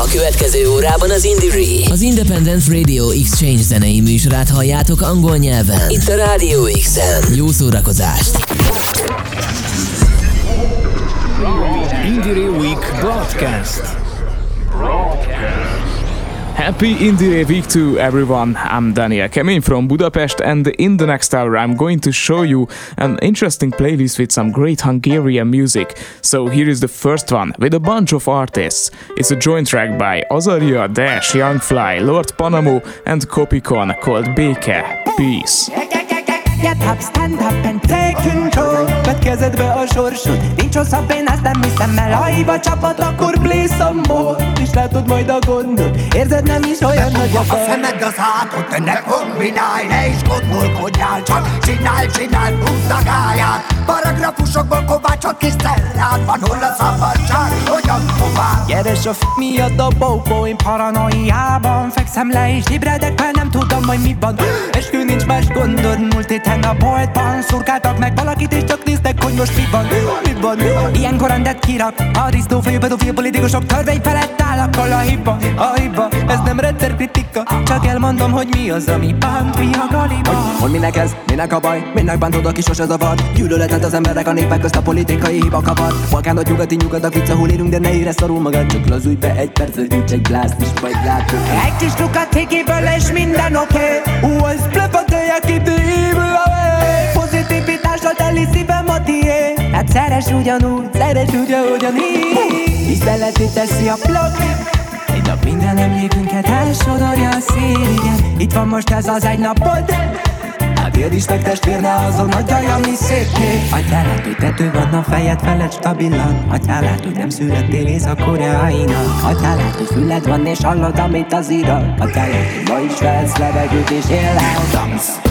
A következő órában az Indie az Independent Radio Exchange zenei műsorát halljátok angol nyelven. Itt a Radio X-en. Jó szórakozást! Indie Week Broadcast. Happy Indie Week to everyone. I'm Daniel Kemin from Budapest, and in the next hour, I'm going to show you an interesting playlist with some great Hungarian music. So, here is the first one with a bunch of artists. It's a joint track by Azaria, Dash, Youngfly, Lord Panamo, and Kopikon called Beke. Peace. Get up, stand up and take control. Vedd kezedbe a sorsod Nincs hosszabb, én ezt nem hiszem el. Ha hiba csapat, akkor play some more. És látod majd a gondot Érzed nem is olyan nagy a A szemed az hátod, te ne kombinálj Ne is gondolkodjál, csak csinálj, csinálj, húzd a gáját. Paragrafusokból kovácsot kis cellád Van hol a szabadság, hogyan tovább? Gyere a f miatt a bóbó Én paranoiában fekszem le és ébredek Mert nem tudom, hogy mi van. Eskü nincs más gondod Múlt héten a boltban szurkáltak meg valakit És csak néztek, hogy most mi van Mi van, mi van Ilyenkor rendet kirak A disznófejű pedofil politikusok törvény felett áll Akkor a hiba, a hiba. Ez nem rendszer kritika Csak elmondom, hogy mi az, ami bánt Mi a galiba. Hogy minek ez, minek a baj, minek bántod a kis sose zavar Gyűlöletet az emberek a népek közt a politikai hiba kavar. Balkánot nyugati nyugatak vicc, ahol élünk, de ne érez szarul magad Csak lazulj be egy percet, gyújts egy glászt is majd látod Egy kis lukat cigiből és minden oké. Okay. Was bluff a teljek időből Pozitivitással teli szívem a tié Hát szeres ugyanúgy, szeres ugyanúgy. Tiszteleti teszi a blog Egy nap minden emlékünket elsodorja a szél, igen. Itt van most ez az egy napod. Hát éld is meg testvér, ne azon agyalj, ami szépké Atyál át, hogy tető van a fejed felett stabilan. Atyál át, hogy nem születtél észak-koreainak. Atyál át, hogy füled van és hallod, amit az irak Atyál át, hogy ma is vehetsz levegőt és élel Dance,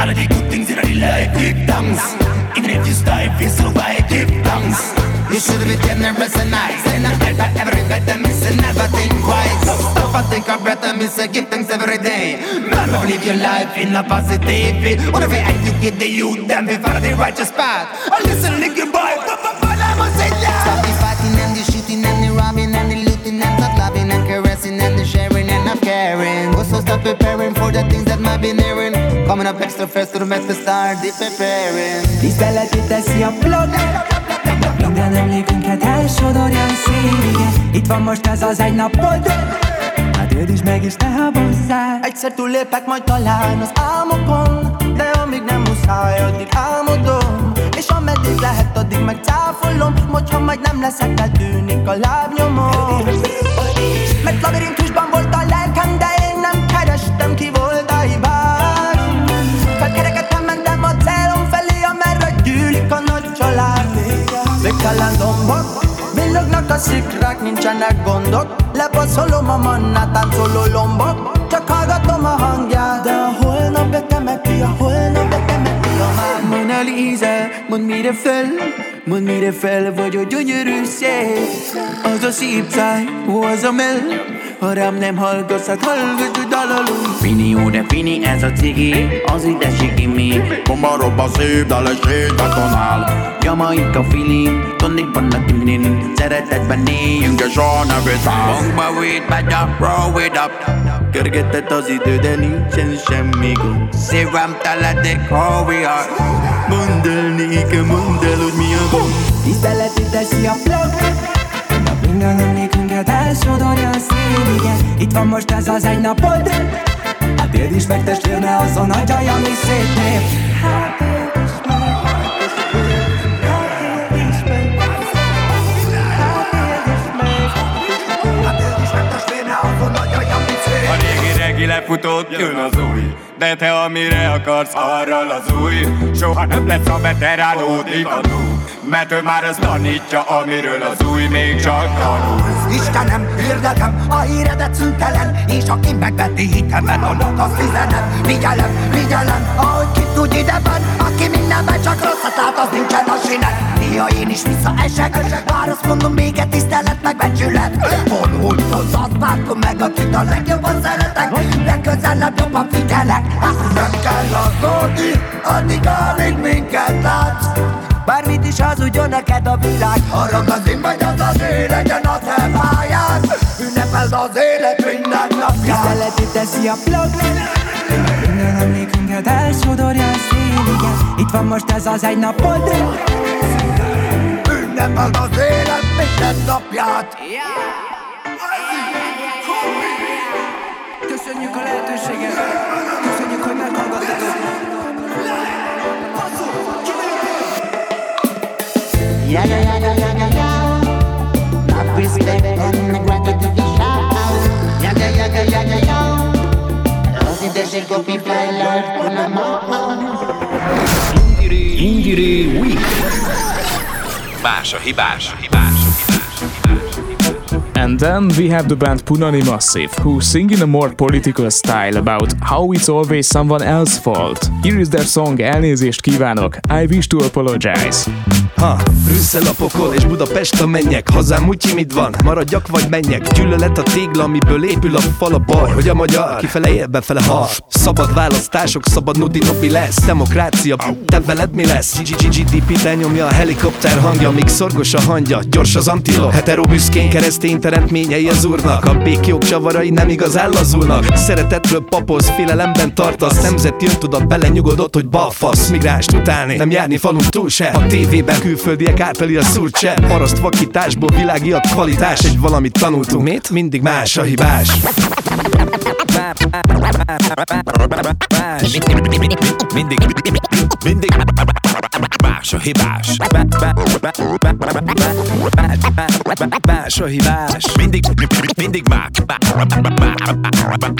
all of the good things in your life, keep dance Even if you stay, you survive, keep dance You should be generous and nice And not ever, ever regret them, miss and never think twice. Stop and think of better, miss and give thanks every day. Never live your life in a positive way. What if you educate the youth, them be follow the righteous path. Or listen, nigga boy, I must say yeah stop preparing for the things that might be nearing. Coming up extra fast to the mess to start the preparing. Tiszteleti teszi a blog Minden emlékünket elsodorja a igen Itt van most ez az egy napod Hát éld is meg és ne habozzál Egyszer túllépek majd talán az álmokon De amíg nem muszáj, addig álmodom És ameddig lehet, addig meg cáfolom Hogy ha majd nem leszek, eltűnik a lábnyomom Mert labirintusban volt a lelkem, de Dombok, villognak a szikrák, nincsenek gondok. Lebaszolom a mannát, táncoló lombok Csak hallgatom a hangját. De a holnap betemeti, a holnap betemeti a már Mona Lisa, mondd mire fel. Mondd mire fel vagy a gyönyörű szép Az a szép száj, az a mell Ha rám nem hallgatsz, hát hallgass, hogy dalalunk. Fini, ó de fini, ez a cigi, az ide sikimi Bomba robba szép, de leség betonál. Jamaika feeling, tonikban a tinin Szeretetben éljünk, És a nevét áll. Bankba weed, bada, roll it up. Körgetett az idő, de nincsen semmi gond. Szívem teledik, hurry up Mondd el nékem, mondd el, hogy mi a gond. Tiszteleti teszi a blog Nap minden emlékünket elsodorja a szél, igen Itt van most ez az egy napod. Hát éld is meg testvér, ne azon agyalj, ami szép nép Hát is is is A régi regi lefutott, jön az új De te amire akarsz, arra az új Soha nem lesz a veteránódik a túl Mert ő már azt tanítja, amiről az új még csak tanul. Istenem, hirdetem a híredet szüntelen És aki megveti hitemet, annak azt üzenem Vigyelem, vigyelem, ahogy ki tud ide van Aki mindenben csak rosszat lát, az nincsen a sinek Néha én is visszaesek Bár azt mondom, még egy tisztelet meg becsület. Vonult az azt bántom meg, akit a legjobban szeretek Legközelebb jobban figyelek. Nem kell aggódni, addig, amíg minket látsz is hazudjon neked a világ. Harag az vagy az az ő legyen a te pályád. Ünnepel ez az élet minden napja Tiszteleti teszi a plug Minden emlékünket elsodorja a szél, Itt van most ez az egy napod Ünnepeld az élet minden napját. Köszönjük a lehetőséget. Köszönjük, hogy meghallgattatok Indiri, Indiri Week. Más a hibás, hibás, hibás. And then we have the band Punani Massive, who sing in a more political style about how it's always someone else's fault. Here is their song Elnézést kívánok, I wish to apologize. Ha, Brüsszel a pokol és Budapest a mennyek. Hazám úgy mit van, maradjak vagy menjek. Gyűlölet a tégla, amiből épül a fal a baj Hogy a magyar kifele él, befele hal. Szabad választások, szabad nudi nobi lesz. Demokrácia, te veled mi lesz? GGGDP lenyomja a helikopter hangja. Míg szorgos a hangja, gyors az antilop. Hetero büszkén keresztény teremtményei az úrnak. A békjók csavarai nem igazán lazulnak. Szeretetről papoz, félelemben tartasz. Nemzeti öntudat belenyugodott, hogy balfasz. Migránst utálni, nem járni falunk túl se. A tévében külföldiek általi a szúrt se. Paraszt vakításból világiat kvalitás Egy valamit tanultunk, mit? Mindig más a hibás Mindig, mindig más a hibás. Más a hibás Mindig, mindig más,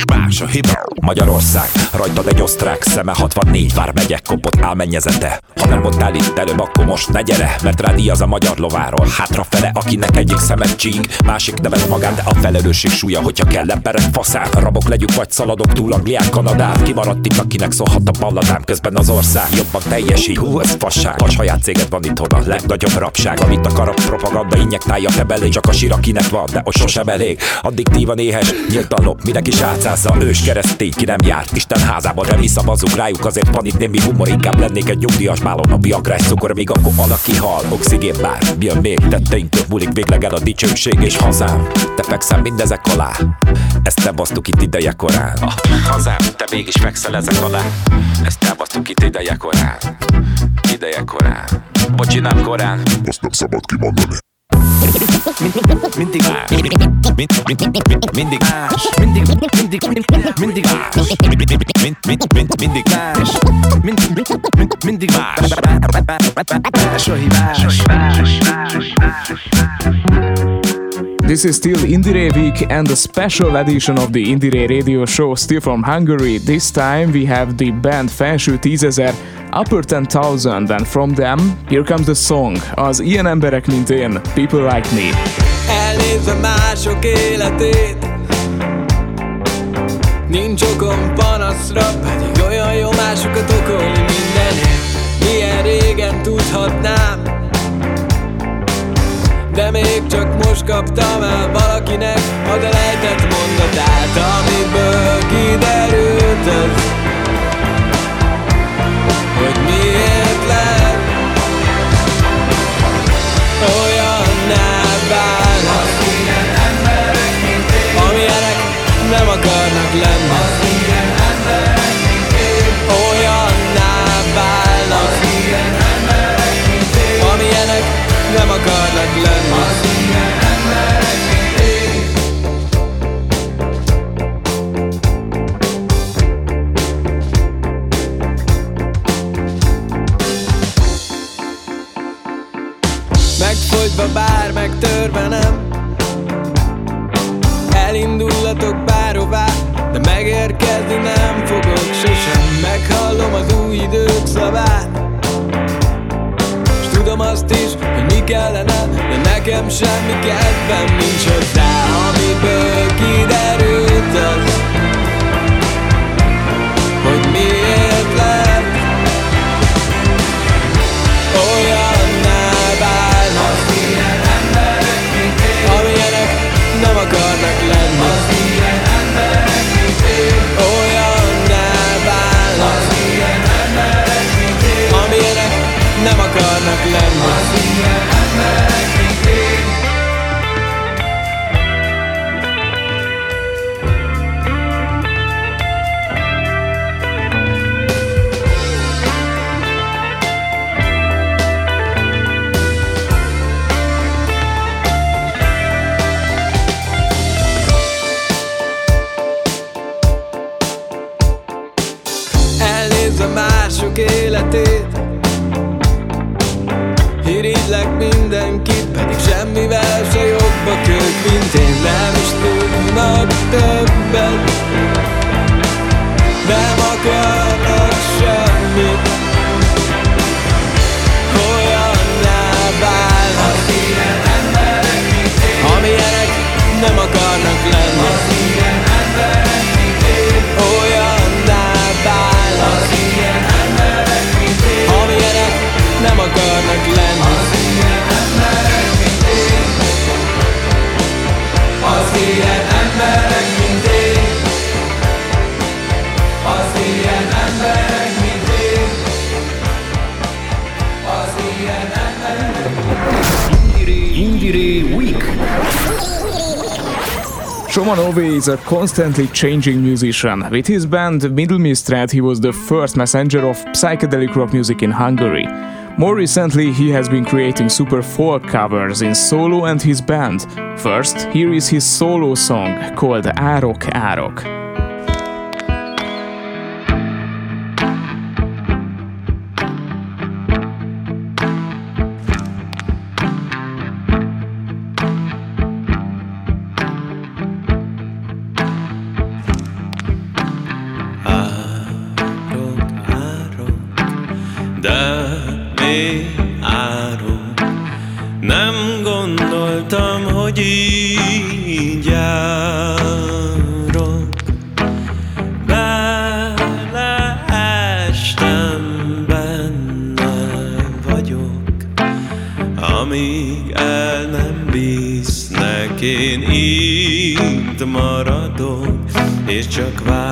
más a hibás. Magyarország, rajtad egy osztrák szeme 64 vár megyek kopott álmennyezete Ha nem mondtál itt előbb, akkor most ne gyere Mert rád az a magyar lováról Hátrafele, akinek egyik szemet csík Másik nevet magán, de a felelősség súlya Hogyha kell emberek faszán Rabok legyünk vagy szaladok túl Anglián, Kanadán. Kimaradt itt, akinek szólhat a balladám Közben az ország. Jobban teljesít. Hú, ez fasság. A saját céged van itthon a legnagyobb rabság Amit a propaganda injektálja te belé. Csak a sír, akinek van, de ott sosem elég. Addiktívan éhes, nyíltan lop Mindenki sátszázza, ős keresztény, ki nem járt Isten házába, de mi szavazunk rájuk Azért van itt némi humor, inkább lennék egy nyugdíjas bálon A biagrás cukor, még akkor valaki hal. Oxigén bár, jön még? Tetteink több múlik Végleg el a dicsőség és hazám. Te fekszem mindezek alá. Ezt te basztuk itt ideje korán. A Hazám, te mégis fekszel ezek alá Ezt elbasztuk itt ideje korán. Ideje korán. Bocsi, nem korán. Azt nem szabad kimondani. Mindig más. Mindig más. Mindig, mindig, mindig más. Mindig más. Mindig más. Más a hibás This is still Indire Week and a special edition of the Indire radio show still from Hungary. This time we have the band Felső Tízezer, Upper 10,000 and from them, here comes the song, az ilyen emberek mint én, People Like Me. Elnézve mások életét Nincs okom panaszra, pedig olyan jó másokat okolni mindenért Milyen régen tudhatnám de még csak most kaptam el valakinek a delejtett mondatát Amiből kiderült az is a constantly changing musician. With his band Middle Mistrat, he was the first messenger of psychedelic rock music in Hungary. More recently, he has been creating super folk covers in solo and his band. First, here is his solo song called Árok Árok. Árok. Nem gondoltam, hogy így járok. Beleestem benne vagyok, amíg el nem visznek, én itt maradok, és csak várok,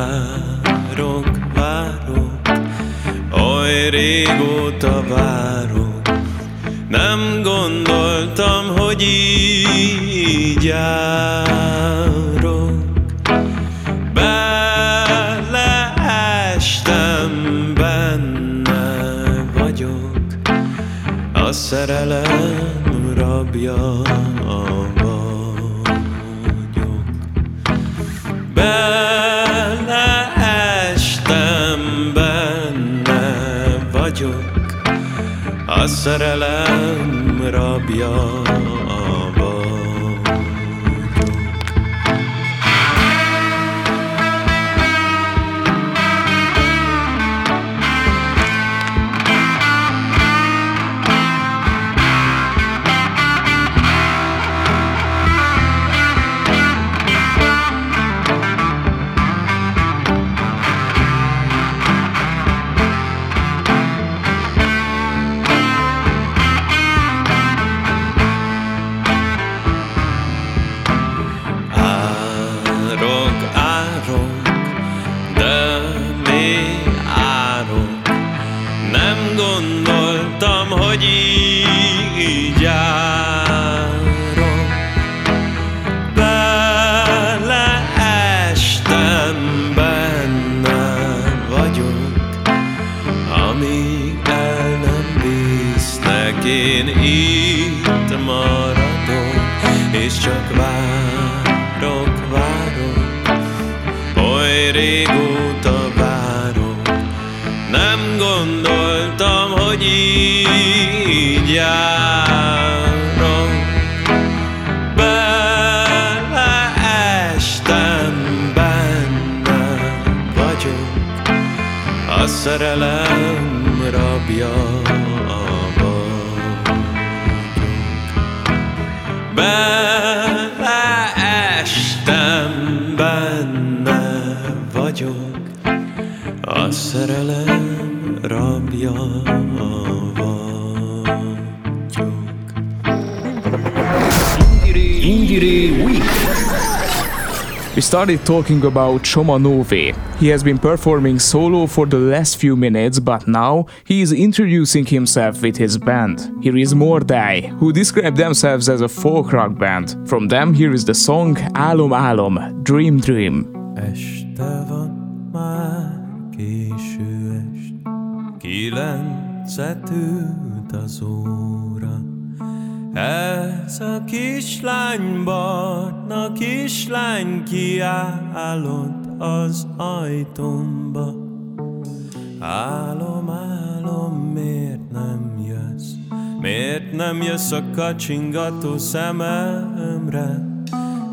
gondoltam, hogy így járok. Beleestem benne vagyok. A szerelem rabja vagyok. Beleestem benne vagyok. A szerelem rabja járok Beleestem benne vagyok. A szerelem started talking about Choma Nove. He has been performing solo for the last few minutes, but now he is introducing himself with his band. Here is Mordai, who describe themselves as a folk rock band. From them, here is the song Álom Álom, Dream Dream. Este van már késő est, kilencet az óra. Ez a kislány barna kislány kiállott az ajtómba. Álom, álom, miért nem jössz? Miért nem jössz a kacsingató szememre?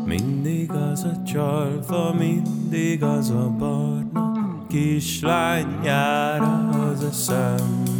Mindig az a csalfa, mindig az a barna Kislány jár az eszembe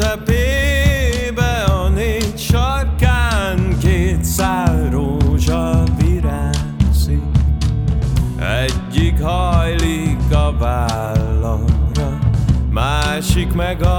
közepébe a négy sarkán két szál rózsa virágzik. Egyik hajlik a vállamra, másik meg a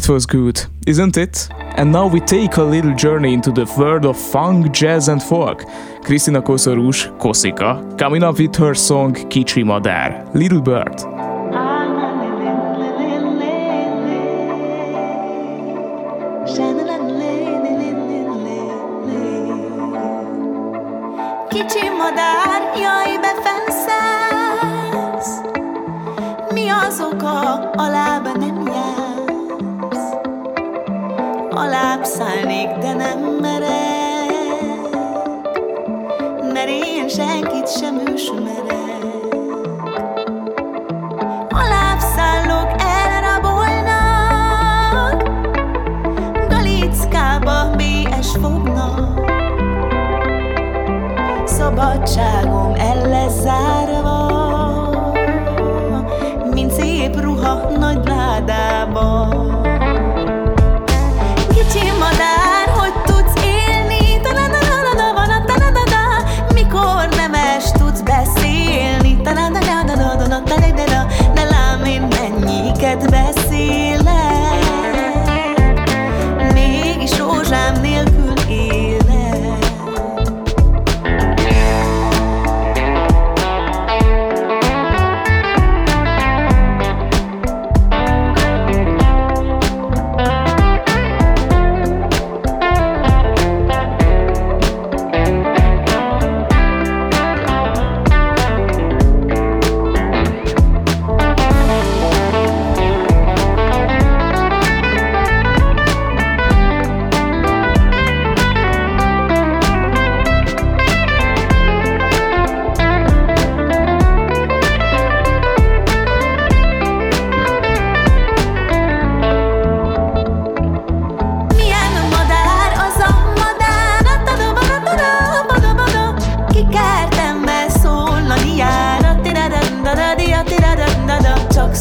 that was good, isn't it? And now we take a little journey into the world of funk, jazz and folk. Kristina Koszorús, Koszika, coming up with her song Kicsi Madár, Little Bird. Kicsi madár, jaj, befenszállsz Mi az oka, a lába szállnék, de nem merek. Mert én senkit sem ismerek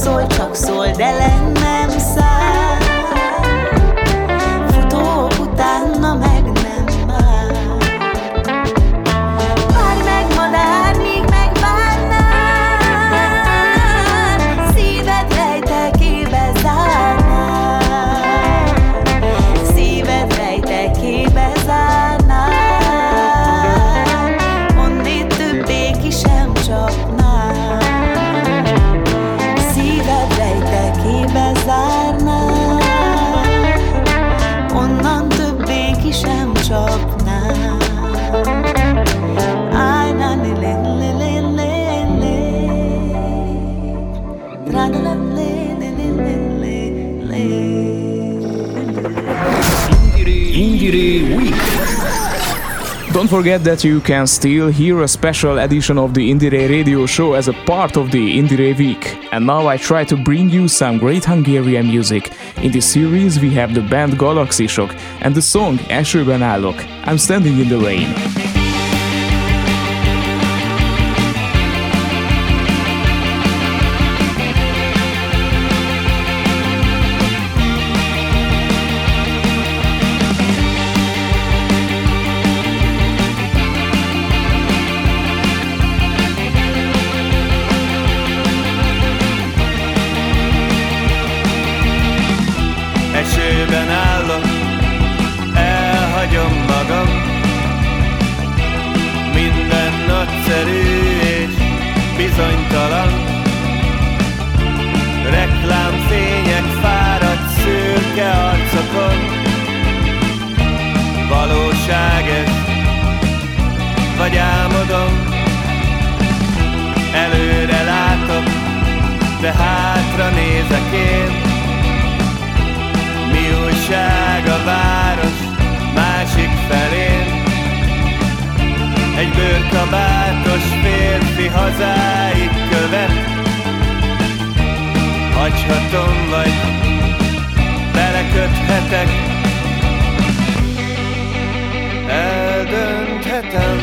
szól, csak szól, de le nem Don't forget that you can still hear a special edition of the Indire radio show as a part of the Indire Week. And now I try to bring you some great Hungarian music. In this series we have the band Galaxy Shock and the song Esőben állok. I'm standing in the rain. Bizonytalan Reklámfények fáradt szürke arcokon. Valóság ez, vagy álmodom? Előre látok, de hátra nézek én. Mi újság a város másik felén? Egy bőrkabátos férfi hazáig követ. Hagyhatom vagy beleköthetek. Eldönthetem.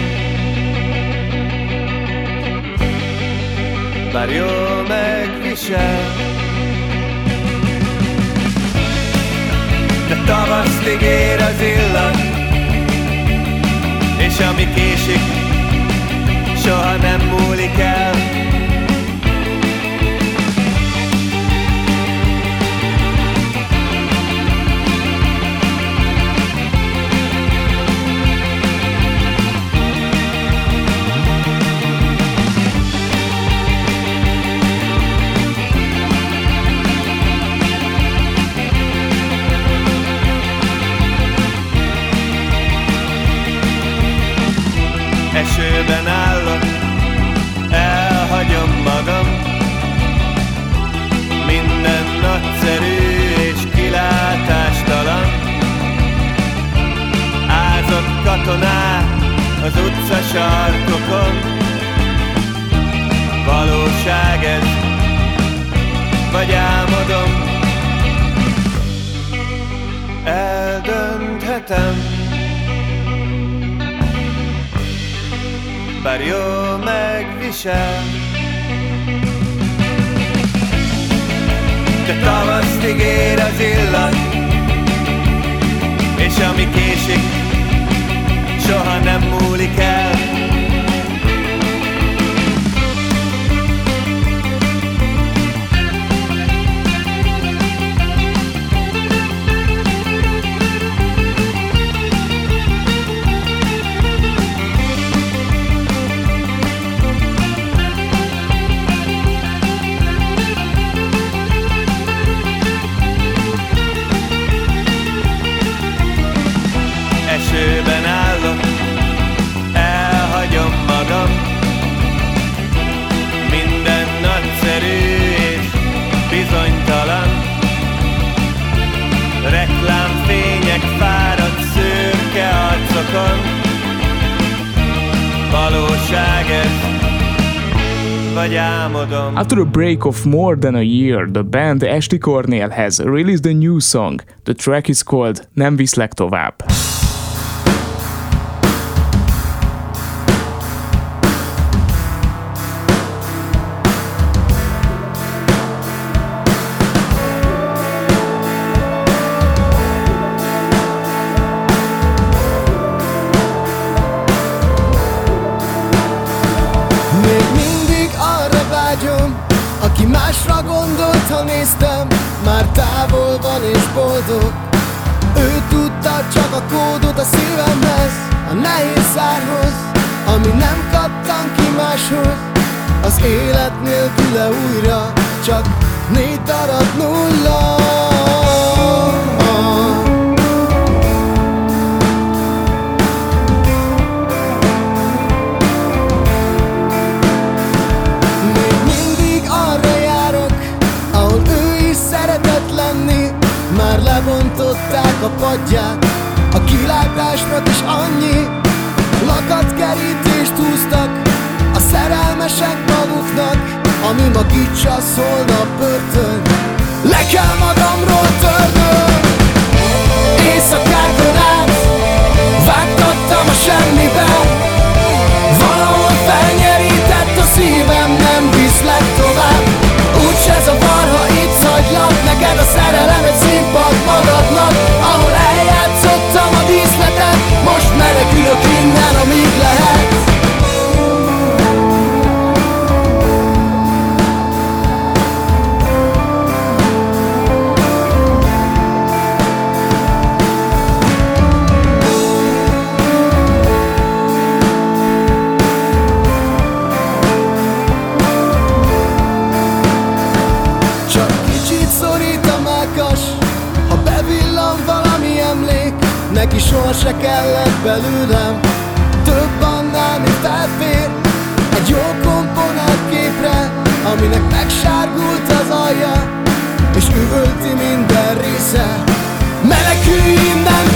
Bár jól megvisel. De tavasztig ér az illat ami késik. Soha nem múlik el Esőben állok, elhagyom magam. Minden nagyszerű és kilátástalan. Parton át az utca sarkokon. Valóság ez, vagy álmodom? Eldönthetem Bár jó megvisel. De tavaszt ígér az illat És ami késik Soha nem múlik el vagy álmodom After a break of more than a year, the band Esti Cornél has released a new song. The track is called Nem viszlek tovább. Nehéz szárhoz Ami nem kattan ki máshoz. Az élet nélküle újra Csak négy darab nulla. Lebontották a padját A kilátásnak is annyi kerítést húztak A szerelmesek maguknak Ami ma gicsa szólna börtön. Le kell magamról törnöm Éjszakákon át Vágtattam a semmibe Neki soha se kellett belőlem. Több annál, mint elfér Egy jó komponált képre Aminek megsárgult az alja És üvölti minden része. Menekülj innen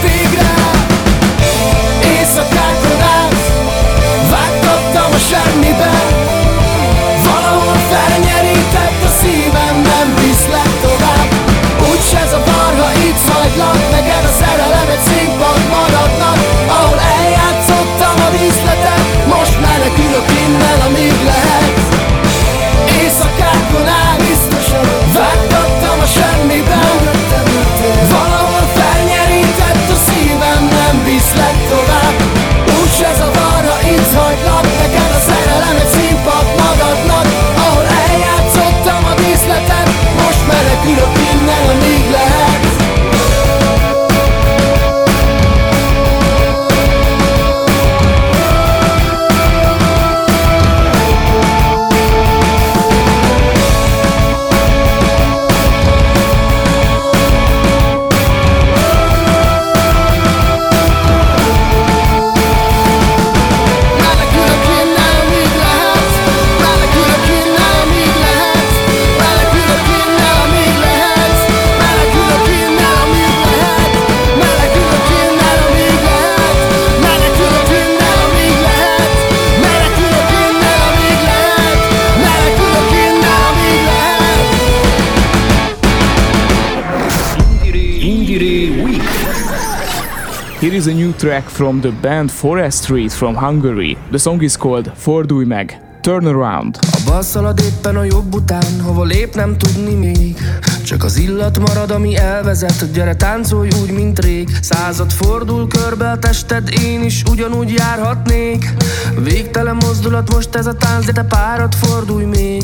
is a new track from the band Forest Street from Hungary. The song is called Fordulj meg. Turn around. A bal éppen a jobb után, hova lép nem tudni még. Csak az illat marad, ami elvezet, gyere táncolj úgy, mint rég. Század fordul körbe a tested, én is ugyanúgy járhatnék. Végtelen mozdulat most ez a tánc, de te párat fordulj még.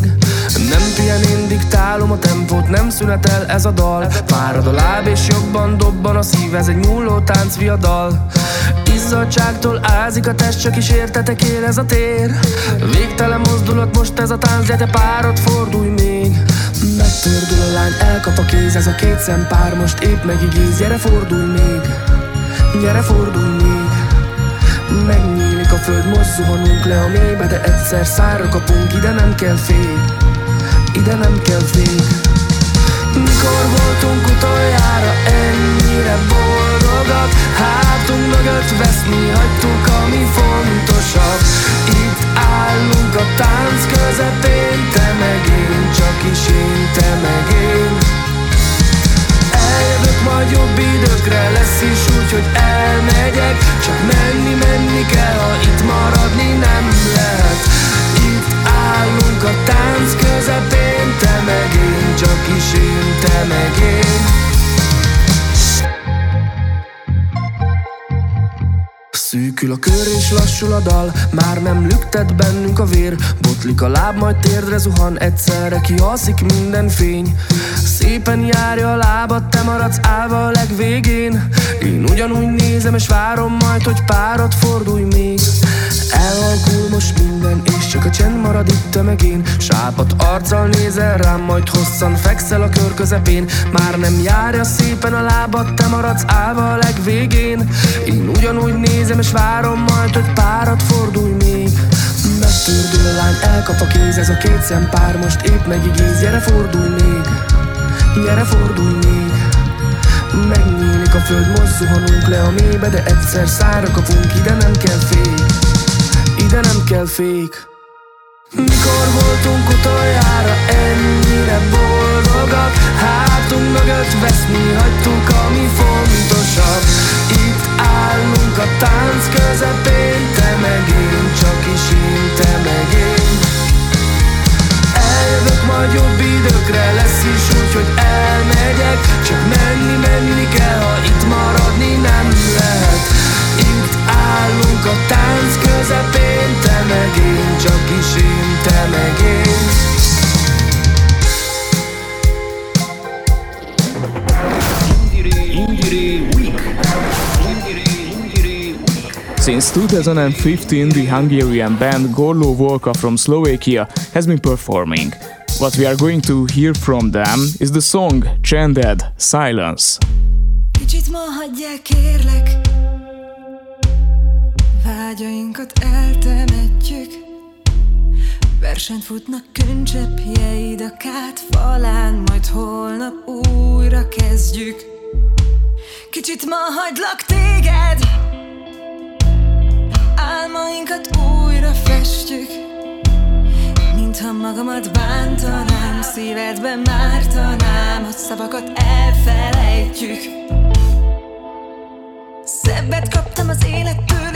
Nem pihen, én diktálom a tempót, nem szünetel ez a dal. Fárad a láb és jobban dobban a szív, ez egy múló tánc viadal. Izzadságtól ázik a test, csak is értetek ér ez a tér. Végtelen Végtelen mozdulat most ez a tánc, de te párod fordulj még. Megtördül a lány, elkap a kéz, ez a két szem pár most épp megigéz Gyere fordulj még, gyere fordulj még. Megnyílik a föld, most zuhanunk le a mélybe De egyszer szára kapunk, ide nem kell fél Ide nem kell fél Mikor voltunk utoljára ennyire boldogak Hátunk mögött veszni hagytuk, ami fontosabb. Itt állunk a tánc közepén Te meg én, csak is én, te meg én. Eljövök majd jobb időkre, lesz is úgy, hogy elmegyek. Csak menni, menni kell, ha itt maradni nem lehet. Itt állunk a tánc közepén Te meg én, csak is én, te meg én Szűkül a kör és lassul a dal Már nem lüktet bennünk a vér. Botlik a láb, majd térdre zuhan Egyszerre kialszik minden fény. Szépen járja a lábad, te maradsz állva a legvégén. Én ugyanúgy nézem és várom majd, hogy párat fordulj még Elhalkul most minden, és csak a csend marad itt tömegén Sápat arccal nézel rám, majd hosszan fekszel a kör közepén. Már nem járja szépen a lábad, te maradsz állva a legvégén. Én ugyanúgy nézem és várom majd, hogy párat fordulj még. Megtördül a lány, elkap a kéz, ez a két szem pár Most épp megigéz, gyere fordulj még. Gyere fordulj még. Megnyílik a föld, most zuhanunk le a mélybe De egyszer szára kapunk, ide nem kell fék ide nem kell fék. Mikor voltunk utoljára ennyire boldogak Hátunk mögött veszni hagytuk, ami fontosabb. Itt állunk a tánc közepén Te meg én, csak is én, te meg én. Eljövök majd jobb időkre, lesz is úgy, hogy elmegyek Csak menni, menni kell, ha itt maradni nem lehet. Itt állunk a tánc közepén Te meg én, csak is én, te meg én Since 2015, the Hungarian band Gorlo Volka from Slovakia has been performing. What we are going to hear from them is the song Chanded Silence. Kicsit ma hagyják, kérlek, Vágyainkat eltemetjük. Versenyt futnak könycseppjeid a kát falán Majd holnap újra kezdjük. Kicsit ma hagylak téged Álmainkat újra festjük. Mintha magamat bántanám Szívedben mártanám A szavakat elfelejtjük. Szebbet kaptam az élettől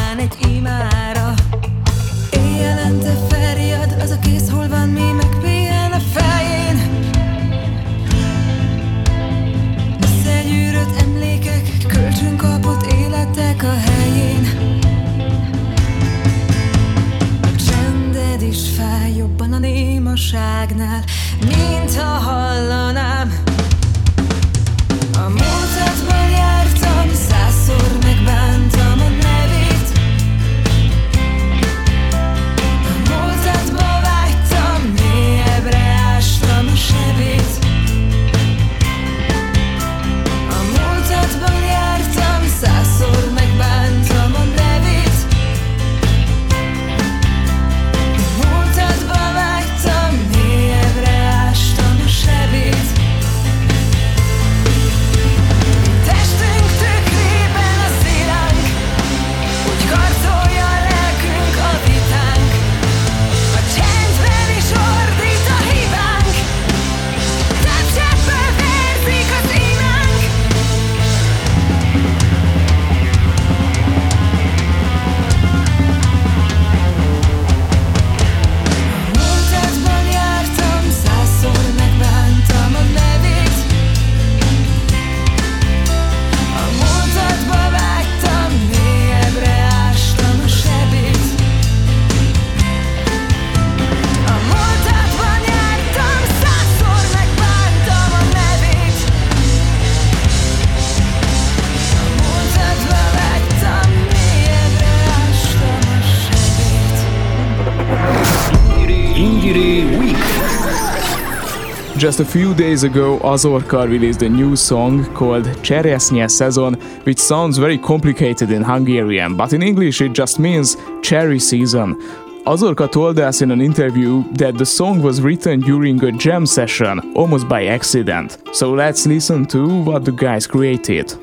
jobban a némaságnál Mint ha hallanám. A múltatban jártam, százszor Just a few days ago, Azorkar released a new song called Cseresznye Szezon, which sounds very complicated in Hungarian, but in English it just means cherry season. Azorka told us in an interview that the song was written during a jam session, almost by accident. So let's listen to what the guys created.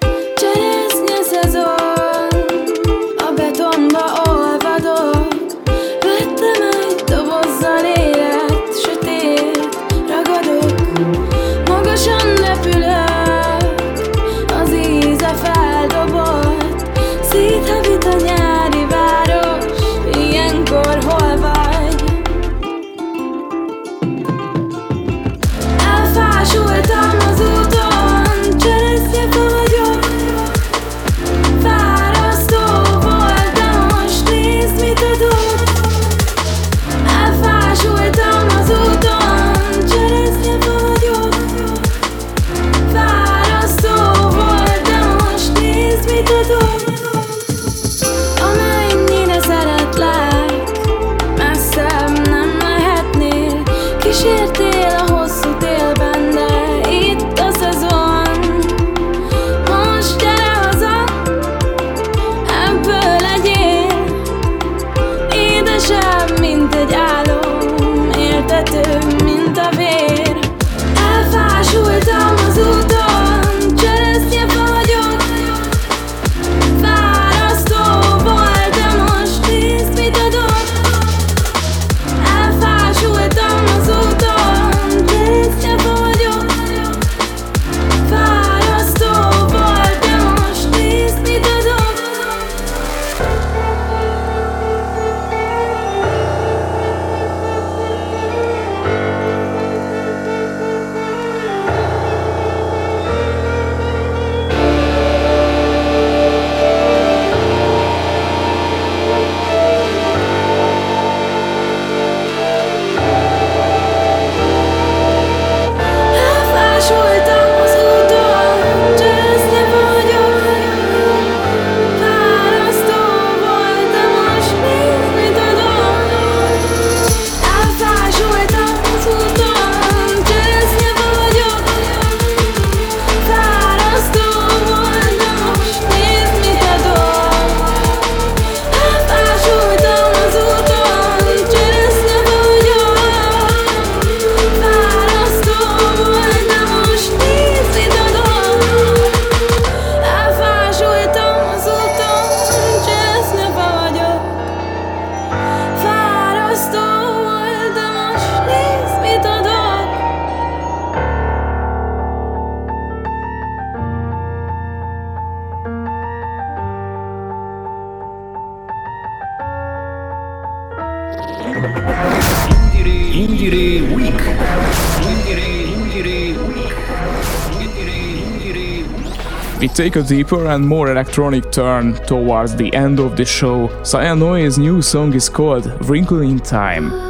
Take a deeper and more electronic turn towards the end of the show. Sayanoe's new song is called Wrinkle in Time.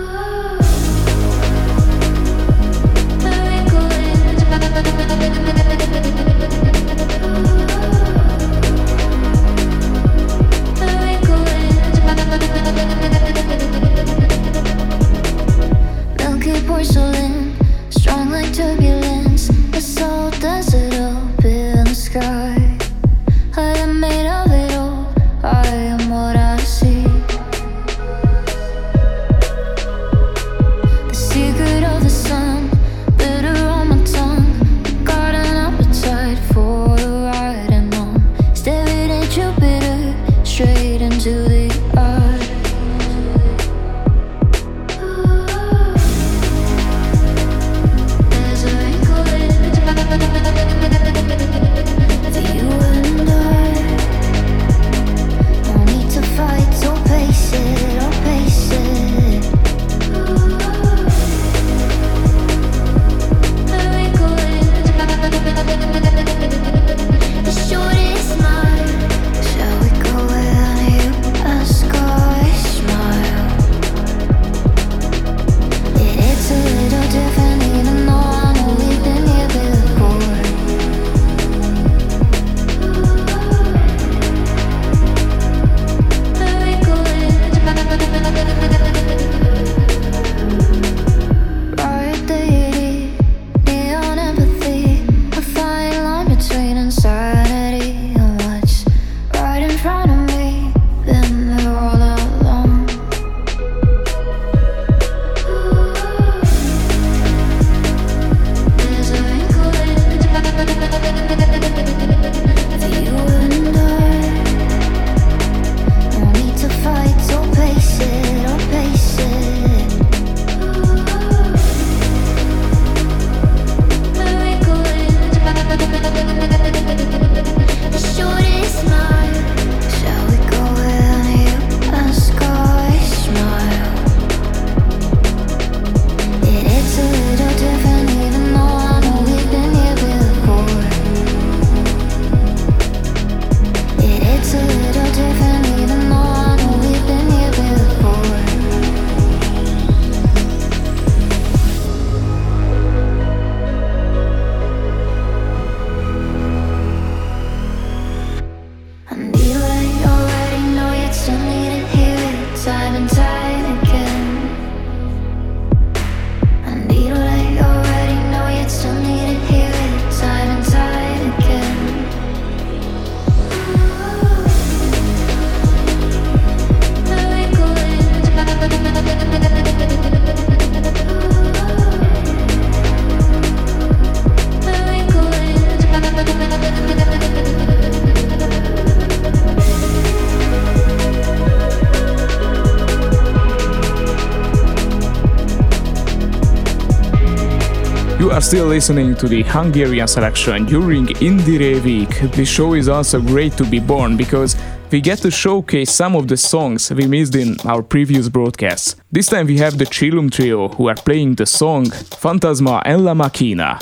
Still listening to the Hungarian selection during Indire Week. This show is also great to be born because we get to showcase some of the songs we missed in our previous broadcasts. This time we have the Chillum Trio who are playing the song Fantasma en la Machina.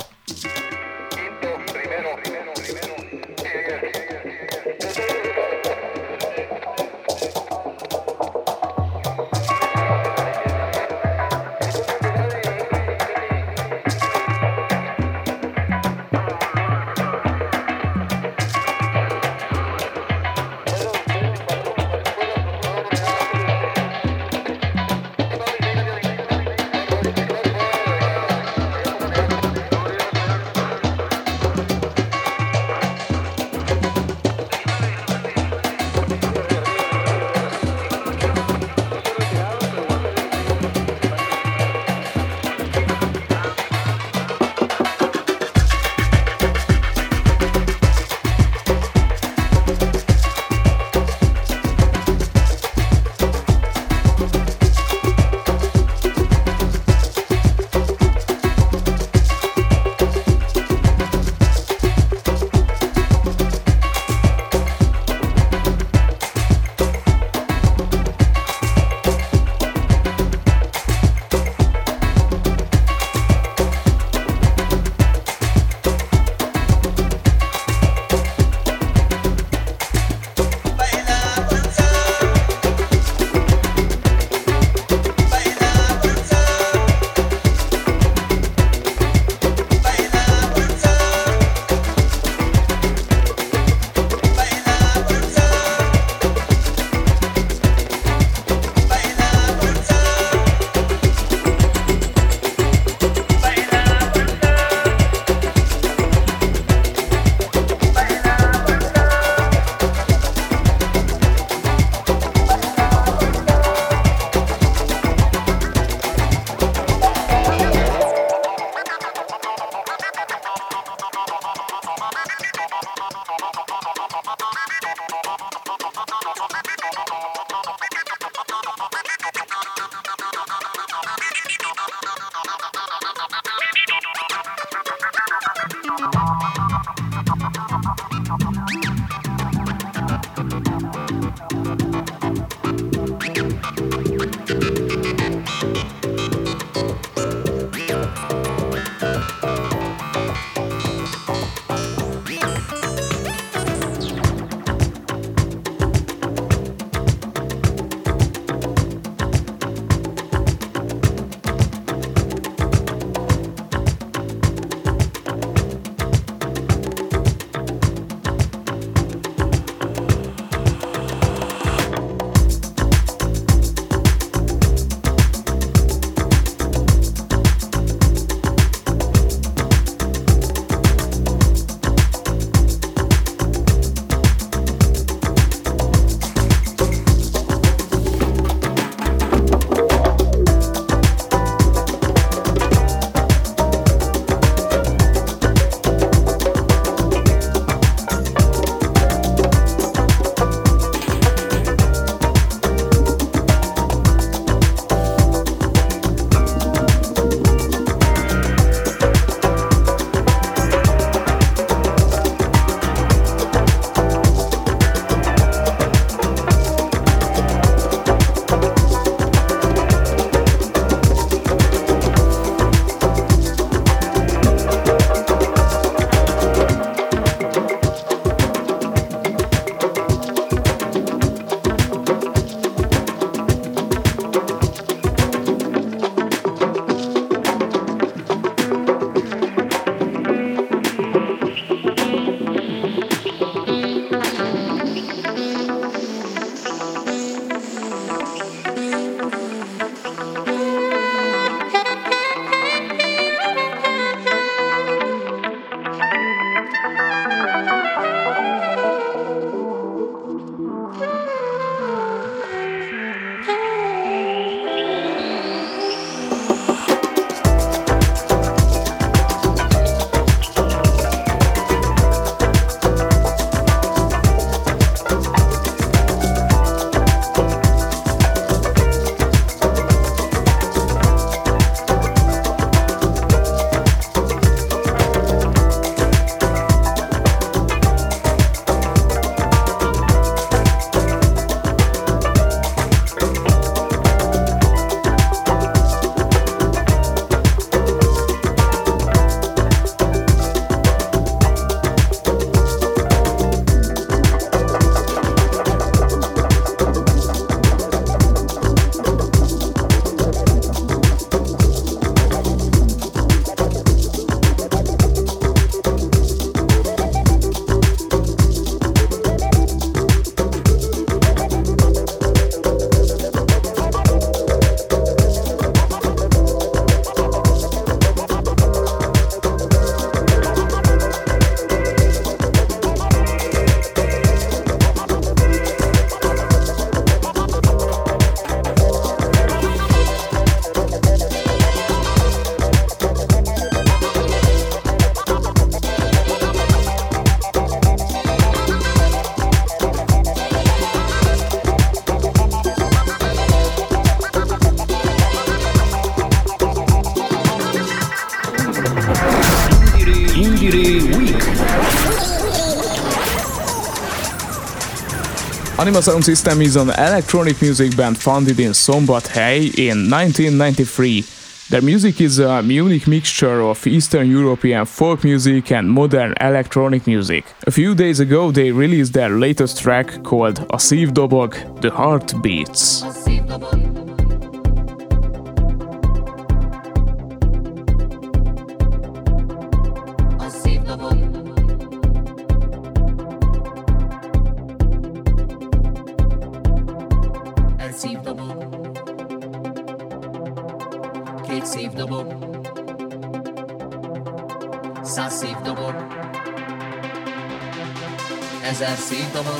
Anima Sound System is an electronic music band founded in Szombathely in 1993. Their music is a unique mixture of Eastern European folk music and modern electronic music. A few days ago, they released their latest track called A Szívdobog, The Heart Beats. necesito más.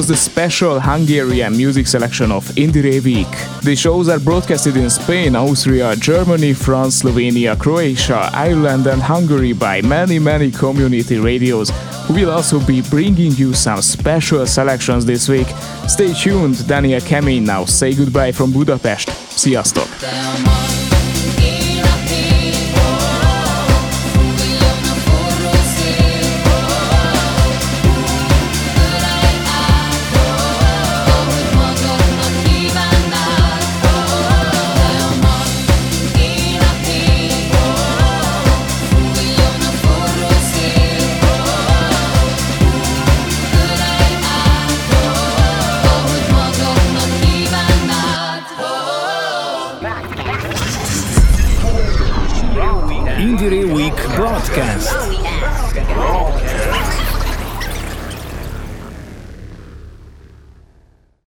Was the special Hungarian music selection of Indire Week. The shows are broadcasted in Spain, Austria, Germany, France, Slovenia, Croatia, Ireland, and Hungary by many, many community radios We'll also be bringing you some special selections this week. Stay tuned, Daniel Kemin now say goodbye from Budapest. Sziasztok! Week